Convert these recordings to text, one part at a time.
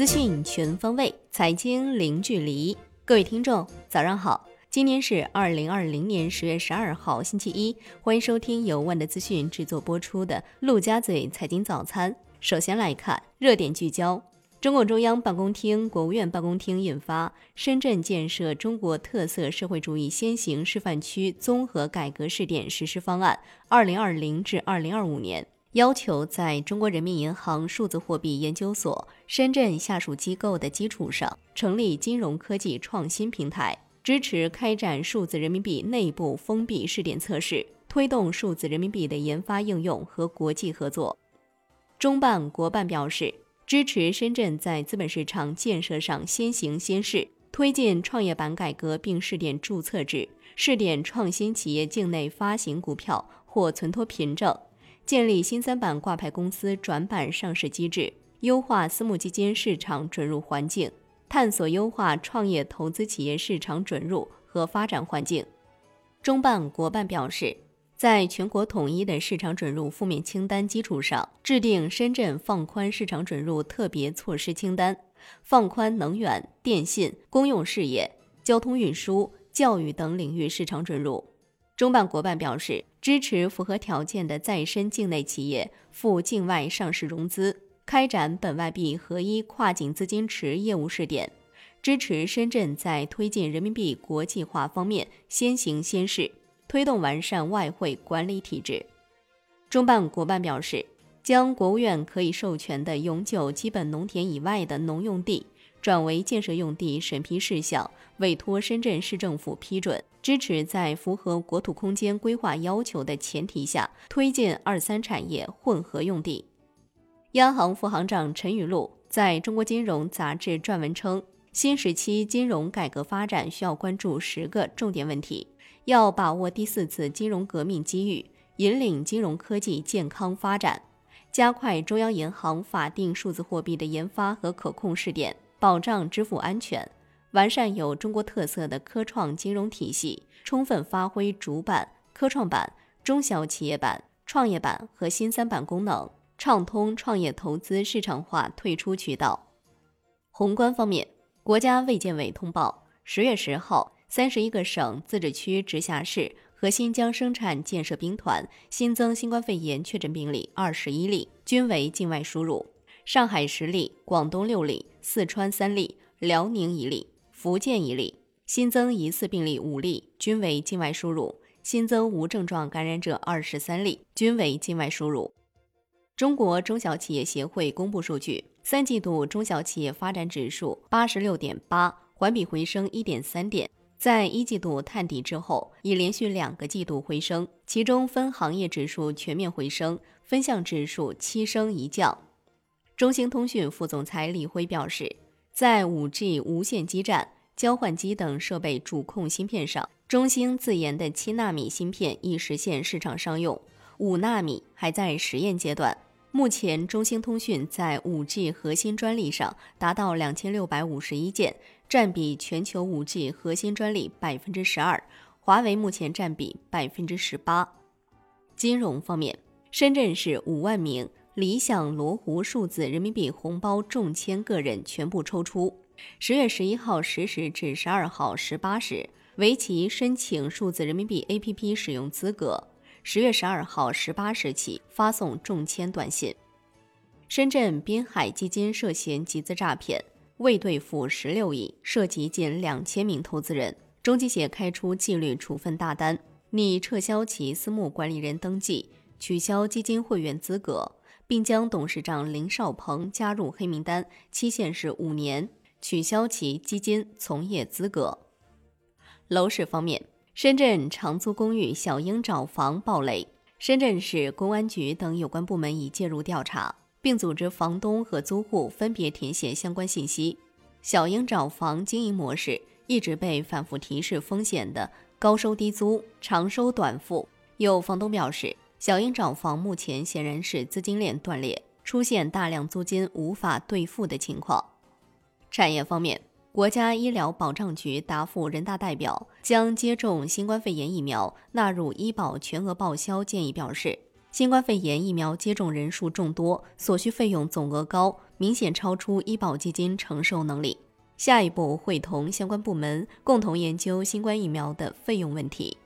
资讯全方位，财经零距离。各位听众，早上好！今天是二零二零年十月十二号，星期一。欢迎收听由万德资讯制作播出的《陆家嘴财经早餐》。首先来看热点聚焦：中共中央办公厅、国务院办公厅印发《深圳建设中国特色社会主义先行示范区综合改革试点实施方案（二零二零至二零二五年）》。要求在中国人民银行数字货币研究所深圳下属机构的基础上，成立金融科技创新平台，支持开展数字人民币内部封闭试点测试，推动数字人民币的研发应用和国际合作。中办国办表示，支持深圳在资本市场建设上先行先试，推进创业板改革并试点注册制，试点创新企业境内发行股票或存托凭证。建立新三板挂牌公司转板上市机制，优化私募基金市场准入环境，探索优化创业投资企业市场准入和发展环境。中办国办表示，在全国统一的市场准入负面清单基础上，制定深圳放宽市场准入特别措施清单，放宽能源、电信、公用事业、交通运输、教育等领域市场准入。中办国办表示，支持符合条件的在深境内企业赴境外上市融资，开展本外币合一跨境资金池业务试点，支持深圳在推进人民币国际化方面先行先试，推动完善外汇管理体制。中办国办表示，将国务院可以授权的永久基本农田以外的农用地。转为建设用地审批事项，委托深圳市政府批准，支持在符合国土空间规划要求的前提下，推进二三产业混合用地。央行副行长陈雨露在中国金融杂志撰文称，新时期金融改革发展需要关注十个重点问题，要把握第四次金融革命机遇，引领金融科技健康发展，加快中央银行法定数字货币的研发和可控试点。保障支付安全，完善有中国特色的科创金融体系，充分发挥主板、科创板、中小企业板、创业板和新三板功能，畅通创业投资市场化退出渠道。宏观方面，国家卫健委通报，十月十号，三十一个省、自治区、直辖市和新疆生产建设兵团新增新冠肺炎确诊病例二十一例，均为境外输入。上海十例，广东六例，四川三例，辽宁一例，福建一例。新增疑似病例五例，均为境外输入；新增无症状感染者二十三例，均为境外输入。中国中小企业协会公布数据，三季度中小企业发展指数八十六点八，环比回升一点三点，在一季度探底之后，已连续两个季度回升。其中分行业指数全面回升，分项指数七升一降。中兴通讯副总裁李辉表示，在 5G 无线基站、交换机等设备主控芯片上，中兴自研的七纳米芯片已实现市场商用，五纳米还在实验阶段。目前，中兴通讯在 5G 核心专利上达到两千六百五十一件，占比全球 5G 核心专利百分之十二，华为目前占比百分之十八。金融方面，深圳市五万名。理想罗湖数字人民币红包中签个人全部抽出，十月十一号十时至十二号十八时，为其申请数字人民币 APP 使用资格。十月十二号十八时起发送中签短信。深圳滨海基金涉嫌集资诈骗，未兑付十六亿，涉及近两千名投资人，中基协开出纪律处分大单，拟撤销其私募管理人登记，取消基金会员资格。并将董事长林少鹏加入黑名单，期限是五年，取消其基金从业资格。楼市方面，深圳长租公寓小鹰找房暴雷，深圳市公安局等有关部门已介入调查，并组织房东和租户分别填写相关信息。小鹰找房经营模式一直被反复提示风险的高收低租、长收短付。有房东表示。小鹰找房目前显然是资金链断裂，出现大量租金无法兑付的情况。产业方面，国家医疗保障局答复人大代表将接种新冠肺炎疫苗纳入医保全额报销建议表示，新冠肺炎疫苗接种人数众多，所需费用总额高，明显超出医保基金承受能力。下一步会同相关部门共同研究新冠疫苗的费用问题。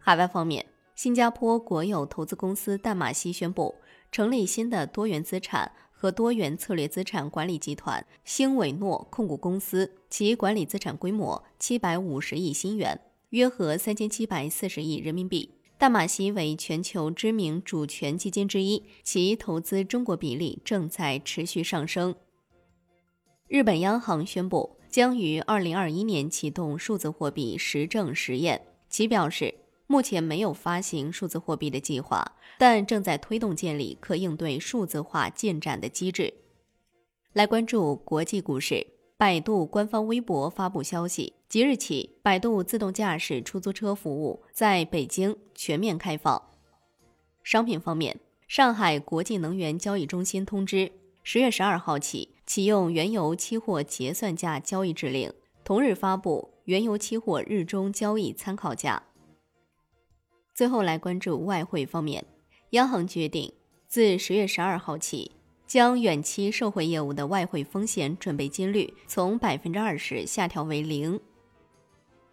海外方面，新加坡国有投资公司淡马锡宣布成立新的多元资产和多元策略资产管理集团星伟诺控股公司，其管理资产规模七百五十亿新元，约合三千七百四十亿人民币。淡马锡为全球知名主权基金之一，其投资中国比例正在持续上升。日本央行宣布将于二零二一年启动数字货币实证实验。其表示，目前没有发行数字货币的计划，但正在推动建立可应对数字化进展的机制。来关注国际股市。百度官方微博发布消息，即日起，百度自动驾驶出租车服务在北京全面开放。商品方面，上海国际能源交易中心通知，十月十二号起启用原油期货结算价交易指令，同日发布原油期货日中交易参考价。最后来关注外汇方面，央行决定自十月十二号起。将远期售汇业务的外汇风险准备金率从百分之二十下调为零。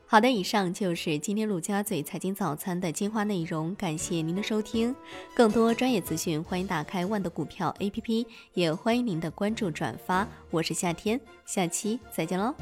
好的，以上就是今天陆家嘴财经早餐的精华内容，感谢您的收听。更多专业资讯，欢迎打开万德股票 APP，也欢迎您的关注转发。我是夏天，下期再见喽。